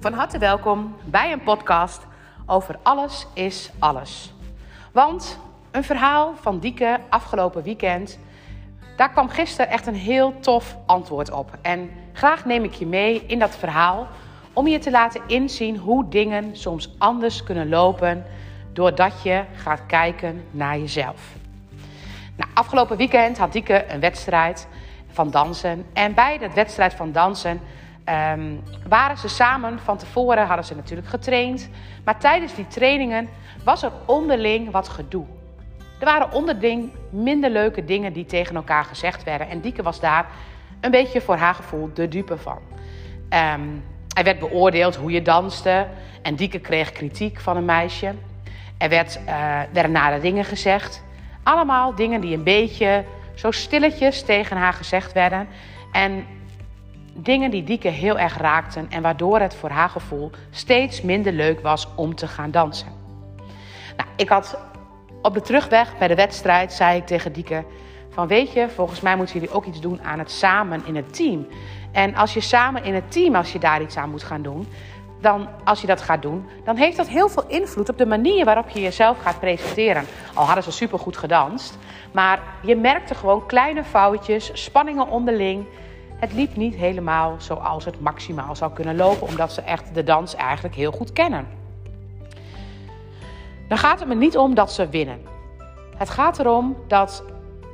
Van harte welkom bij een podcast over alles is alles. Want een verhaal van Dieke afgelopen weekend, daar kwam gisteren echt een heel tof antwoord op. En graag neem ik je mee in dat verhaal om je te laten inzien hoe dingen soms anders kunnen lopen doordat je gaat kijken naar jezelf. Nou, afgelopen weekend had Dieke een wedstrijd van dansen. En bij dat wedstrijd van dansen Ehm, waren ze samen van tevoren, hadden ze natuurlijk getraind. Maar tijdens die trainingen was er onderling wat gedoe. Er waren onderling minder leuke dingen die tegen elkaar gezegd werden. En Dieke was daar een beetje voor haar gevoel de dupe van. Um, er werd beoordeeld hoe je danste. En Dieke kreeg kritiek van een meisje. Er werd, werden nare dingen gezegd. Allemaal dingen die een beetje zo stilletjes tegen haar gezegd werden. En Dingen die Dieke heel erg raakten en waardoor het voor haar gevoel steeds minder leuk was om te gaan dansen. Nou, ik had op de terugweg bij de wedstrijd zei ik tegen Dieke van weet je, volgens mij moeten jullie ook iets doen aan het samen in het team. En als je samen in het team, als je daar iets aan moet gaan doen, dan als je dat gaat doen, dan heeft dat heel veel invloed op de manier waarop je jezelf gaat presenteren. Al hadden ze supergoed gedanst, maar je merkte gewoon kleine foutjes, spanningen onderling het liep niet helemaal zoals het maximaal zou kunnen lopen, omdat ze echt de dans eigenlijk heel goed kennen. Dan gaat het me niet om dat ze winnen. Het gaat erom dat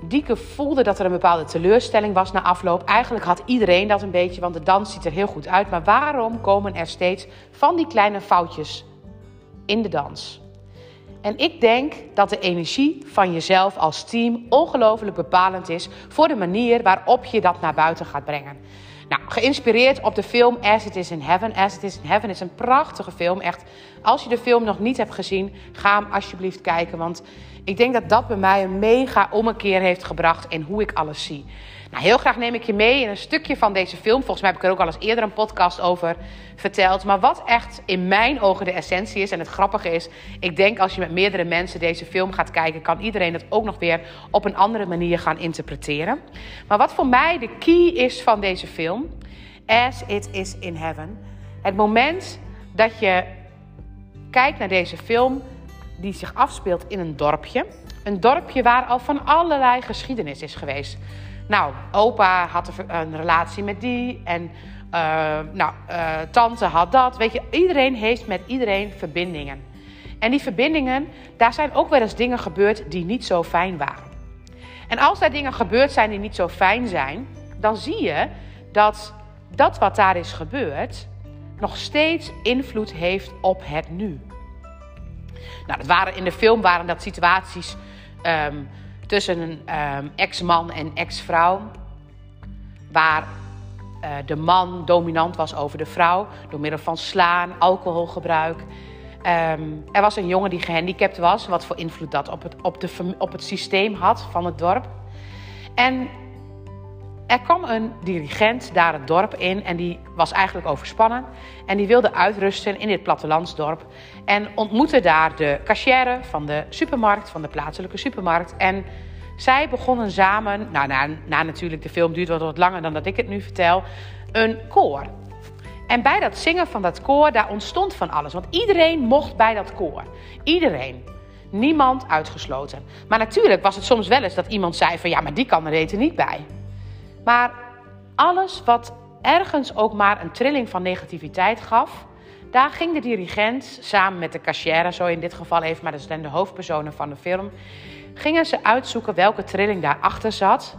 Dieke voelde dat er een bepaalde teleurstelling was na afloop. Eigenlijk had iedereen dat een beetje, want de dans ziet er heel goed uit. Maar waarom komen er steeds van die kleine foutjes in de dans? En ik denk dat de energie van jezelf als team ongelooflijk bepalend is voor de manier waarop je dat naar buiten gaat brengen. Nou, geïnspireerd op de film As It Is in Heaven. As It Is in Heaven is een prachtige film. Echt, als je de film nog niet hebt gezien, ga hem alsjeblieft kijken. Want ik denk dat dat bij mij een mega ommekeer heeft gebracht in hoe ik alles zie. Nou, heel graag neem ik je mee in een stukje van deze film. Volgens mij heb ik er ook al eens eerder een podcast over verteld. Maar wat echt in mijn ogen de essentie is. En het grappige is, ik denk als je met meerdere mensen deze film gaat kijken, kan iedereen het ook nog weer op een andere manier gaan interpreteren. Maar wat voor mij de key is van deze film, As It Is in Heaven. Het moment dat je kijkt naar deze film die zich afspeelt in een dorpje. Een dorpje waar al van allerlei geschiedenis is geweest. Nou, opa had een relatie met die en uh, nou, uh, tante had dat. Weet je, iedereen heeft met iedereen verbindingen. En die verbindingen, daar zijn ook wel eens dingen gebeurd die niet zo fijn waren. En als er dingen gebeurd zijn die niet zo fijn zijn, dan zie je dat dat wat daar is gebeurd nog steeds invloed heeft op het nu. Nou, dat waren, in de film waren dat situaties um, tussen een um, ex-man en ex-vrouw. Waar uh, de man dominant was over de vrouw door middel van slaan, alcoholgebruik. Um, er was een jongen die gehandicapt was, wat voor invloed dat op het, op, de, op het systeem had van het dorp. En er kwam een dirigent daar het dorp in en die was eigenlijk overspannen. En die wilde uitrusten in dit plattelandsdorp. En ontmoette daar de cashier van de supermarkt, van de plaatselijke supermarkt. En zij begonnen samen, nou na, na natuurlijk de film duurt wat langer dan dat ik het nu vertel, een koor. En bij dat zingen van dat koor, daar ontstond van alles. Want iedereen mocht bij dat koor. Iedereen. Niemand uitgesloten. Maar natuurlijk was het soms wel eens dat iemand zei van ja, maar die kan er eten niet bij. Maar alles wat ergens ook maar een trilling van negativiteit gaf, daar ging de dirigent samen met de cashier, zo in dit geval even, maar dat zijn de hoofdpersonen van de film, gingen ze uitzoeken welke trilling daarachter zat.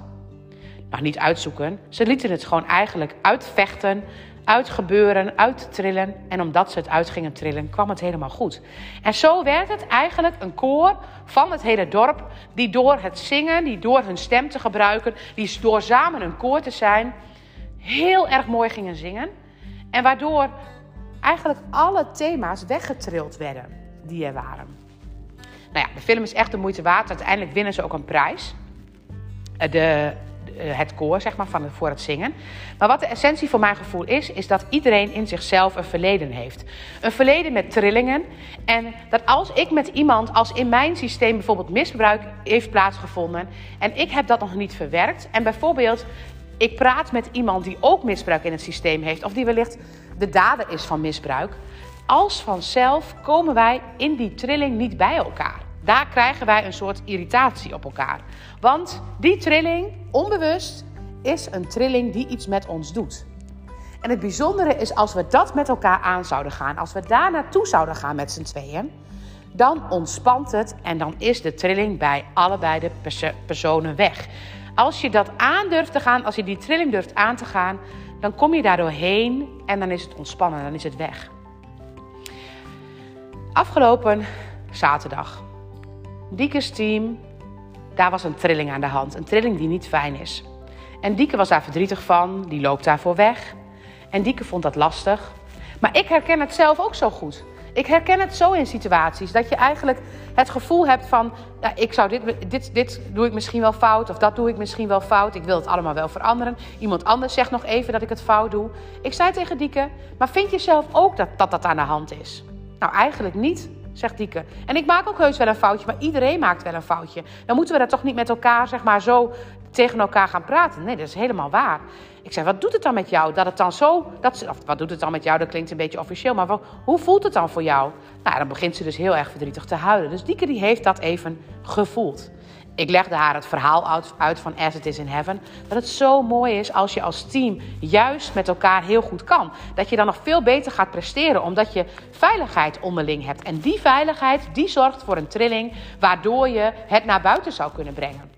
Nou, niet uitzoeken, ze lieten het gewoon eigenlijk uitvechten, uitgebeuren, uittrillen. En omdat ze het uit gingen trillen, kwam het helemaal goed. En zo werd het eigenlijk een koor van het hele dorp, die door het zingen, die door hun stem te gebruiken, die door samen een koor te zijn, heel erg mooi gingen zingen. En waardoor eigenlijk alle thema's weggetrild werden die er waren. Nou ja, de film is echt de moeite waard. Uiteindelijk winnen ze ook een prijs. Eh, de, het koor, zeg maar, van voor het zingen. Maar wat de essentie voor mijn gevoel is, is dat iedereen in zichzelf een verleden heeft. Een verleden met trillingen. En dat als ik met iemand, als in mijn systeem bijvoorbeeld misbruik heeft plaatsgevonden. en ik heb dat nog niet verwerkt. en bijvoorbeeld ik praat met iemand die ook misbruik in het systeem heeft, of die wellicht de dader is van misbruik, als vanzelf komen wij in die trilling niet bij elkaar. Daar krijgen wij een soort irritatie op elkaar. Want die trilling, onbewust, is een trilling die iets met ons doet. En het bijzondere is als we dat met elkaar aan zouden gaan, als we daar naartoe zouden gaan met z'n tweeën, dan ontspant het en dan is de trilling bij allebei de personen weg. Als je dat aan durft te gaan, als je die trilling durft aan te gaan, dan kom je daar doorheen en dan is het ontspannen, dan is het weg. Afgelopen zaterdag, Dieke's team, daar was een trilling aan de hand. Een trilling die niet fijn is. En Dieke was daar verdrietig van, die loopt daarvoor weg. En Dieke vond dat lastig. Maar ik herken het zelf ook zo goed. Ik herken het zo in situaties dat je eigenlijk het gevoel hebt van, ja, ik zou dit, dit, dit doe ik misschien wel fout of dat doe ik misschien wel fout. Ik wil het allemaal wel veranderen. Iemand anders zegt nog even dat ik het fout doe. Ik zei tegen Dieke, maar vind je zelf ook dat dat, dat aan de hand is? Nou, eigenlijk niet zegt Dieke. En ik maak ook heus wel een foutje, maar iedereen maakt wel een foutje. Dan moeten we daar toch niet met elkaar, zeg maar, zo tegen elkaar gaan praten. Nee, dat is helemaal waar. Ik zeg, wat doet het dan met jou? Dat het dan zo. Dat, of wat doet het dan met jou? Dat klinkt een beetje officieel. Maar hoe voelt het dan voor jou? Nou, dan begint ze dus heel erg verdrietig te huilen. Dus Dieke die heeft dat even gevoeld. Ik legde haar het verhaal uit van As It Is in Heaven. Dat het zo mooi is als je als team juist met elkaar heel goed kan. Dat je dan nog veel beter gaat presteren omdat je veiligheid onderling hebt. En die veiligheid die zorgt voor een trilling waardoor je het naar buiten zou kunnen brengen.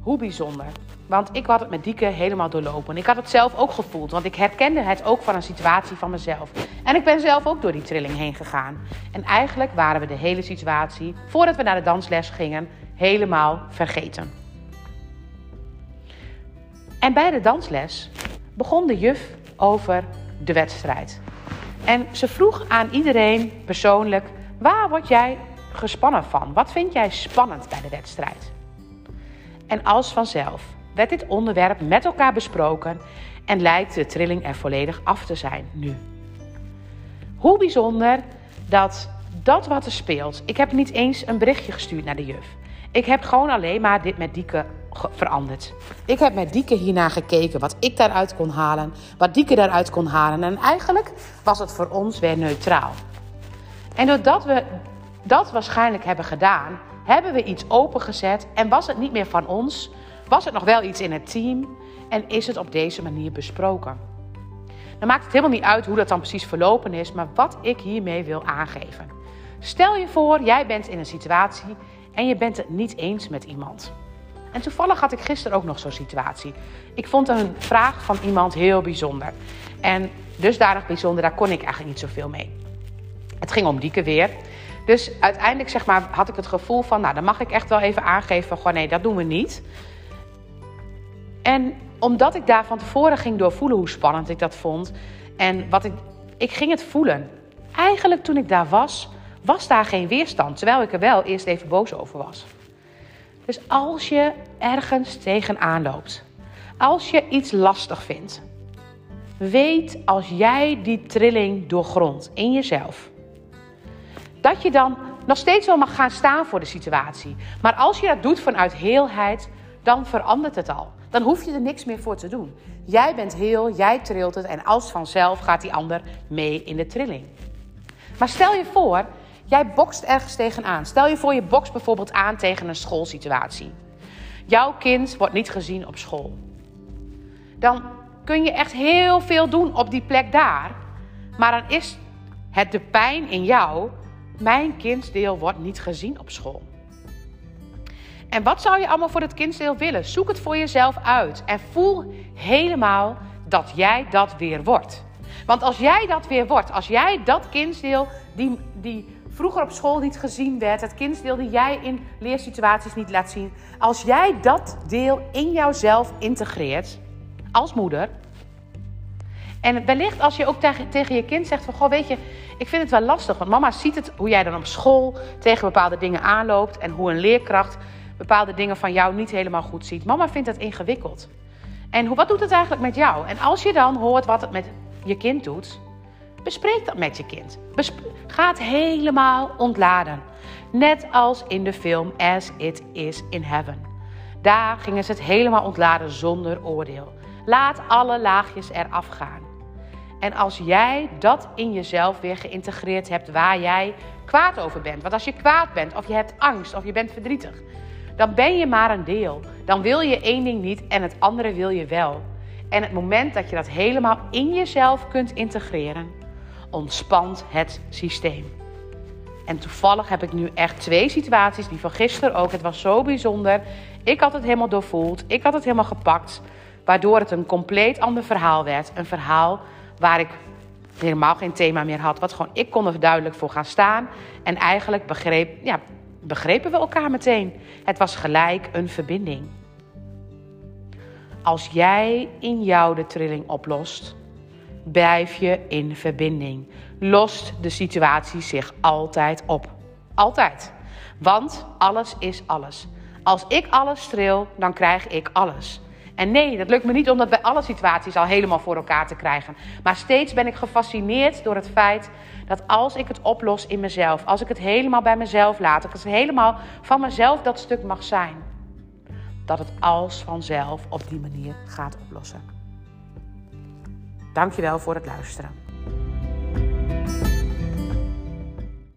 Hoe bijzonder. Want ik had het met Dieke helemaal doorlopen. Ik had het zelf ook gevoeld, want ik herkende het ook van een situatie van mezelf. En ik ben zelf ook door die trilling heen gegaan. En eigenlijk waren we de hele situatie, voordat we naar de dansles gingen, helemaal vergeten. En bij de dansles begon de juf over de wedstrijd. En ze vroeg aan iedereen persoonlijk: waar word jij gespannen van? Wat vind jij spannend bij de wedstrijd? En als vanzelf werd dit onderwerp met elkaar besproken en lijkt de trilling er volledig af te zijn nu. Hoe bijzonder dat dat wat er speelt. Ik heb niet eens een berichtje gestuurd naar de juf. Ik heb gewoon alleen maar dit met Dieke veranderd. Ik heb met Dieke hiernaar gekeken wat ik daaruit kon halen, wat Dieke daaruit kon halen. En eigenlijk was het voor ons weer neutraal. En doordat we dat waarschijnlijk hebben gedaan, hebben we iets opengezet en was het niet meer van ons, was het nog wel iets in het team en is het op deze manier besproken. Dan maakt het helemaal niet uit hoe dat dan precies verlopen is, maar wat ik hiermee wil aangeven. Stel je voor, jij bent in een situatie en je bent het niet eens met iemand. En toevallig had ik gisteren ook nog zo'n situatie. Ik vond een vraag van iemand heel bijzonder. En dusdanig bijzonder, daar kon ik eigenlijk niet zoveel mee. Het ging om Dieke weer. Dus uiteindelijk zeg maar, had ik het gevoel van, nou dan mag ik echt wel even aangeven, gewoon nee, dat doen we niet. En omdat ik daar van tevoren ging doorvoelen hoe spannend ik dat vond. En wat ik, ik ging het voelen. Eigenlijk toen ik daar was, was daar geen weerstand. Terwijl ik er wel eerst even boos over was. Dus als je ergens tegenaan loopt. Als je iets lastig vindt. Weet als jij die trilling doorgrondt in jezelf. Dat je dan nog steeds wel mag gaan staan voor de situatie. Maar als je dat doet vanuit heelheid, dan verandert het al. Dan hoef je er niks meer voor te doen. Jij bent heel, jij trilt het en als vanzelf gaat die ander mee in de trilling. Maar stel je voor, jij bokst ergens tegenaan. Stel je voor, je bokst bijvoorbeeld aan tegen een schoolsituatie. Jouw kind wordt niet gezien op school. Dan kun je echt heel veel doen op die plek daar. Maar dan is het de pijn in jou. Mijn kindsdeel wordt niet gezien op school. En wat zou je allemaal voor het kindsdeel willen? Zoek het voor jezelf uit en voel helemaal dat jij dat weer wordt. Want als jij dat weer wordt, als jij dat kindsdeel die, die vroeger op school niet gezien werd, het kindsdeel die jij in leersituaties niet laat zien, als jij dat deel in jouzelf integreert als moeder. En wellicht als je ook tegen, tegen je kind zegt van, goh weet je, ik vind het wel lastig, want mama ziet het hoe jij dan op school tegen bepaalde dingen aanloopt en hoe een leerkracht bepaalde dingen van jou niet helemaal goed ziet. Mama vindt het ingewikkeld. En wat doet het eigenlijk met jou? En als je dan hoort wat het met je kind doet, bespreek dat met je kind. ga het helemaal ontladen. Net als in de film As It Is in Heaven. Daar gingen ze het helemaal ontladen zonder oordeel. Laat alle laagjes eraf gaan. En als jij dat in jezelf weer geïntegreerd hebt waar jij kwaad over bent. Want als je kwaad bent, of je hebt angst, of je bent verdrietig, dan ben je maar een deel. Dan wil je één ding niet en het andere wil je wel. En het moment dat je dat helemaal in jezelf kunt integreren, ontspant het systeem. En toevallig heb ik nu echt twee situaties, die van gisteren ook. Het was zo bijzonder. Ik had het helemaal doorvoeld. Ik had het helemaal gepakt. Waardoor het een compleet ander verhaal werd. Een verhaal waar ik helemaal geen thema meer had. Wat gewoon, ik kon er duidelijk voor gaan staan. En eigenlijk begreep, ja, begrepen we elkaar meteen. Het was gelijk een verbinding. Als jij in jou de trilling oplost, blijf je in verbinding. Lost de situatie zich altijd op. Altijd. Want alles is alles. Als ik alles tril, dan krijg ik alles. En nee, dat lukt me niet om dat bij alle situaties al helemaal voor elkaar te krijgen. Maar steeds ben ik gefascineerd door het feit dat als ik het oplos in mezelf, als ik het helemaal bij mezelf laat, als het helemaal van mezelf dat stuk mag zijn, dat het als vanzelf op die manier gaat oplossen. Dankjewel voor het luisteren.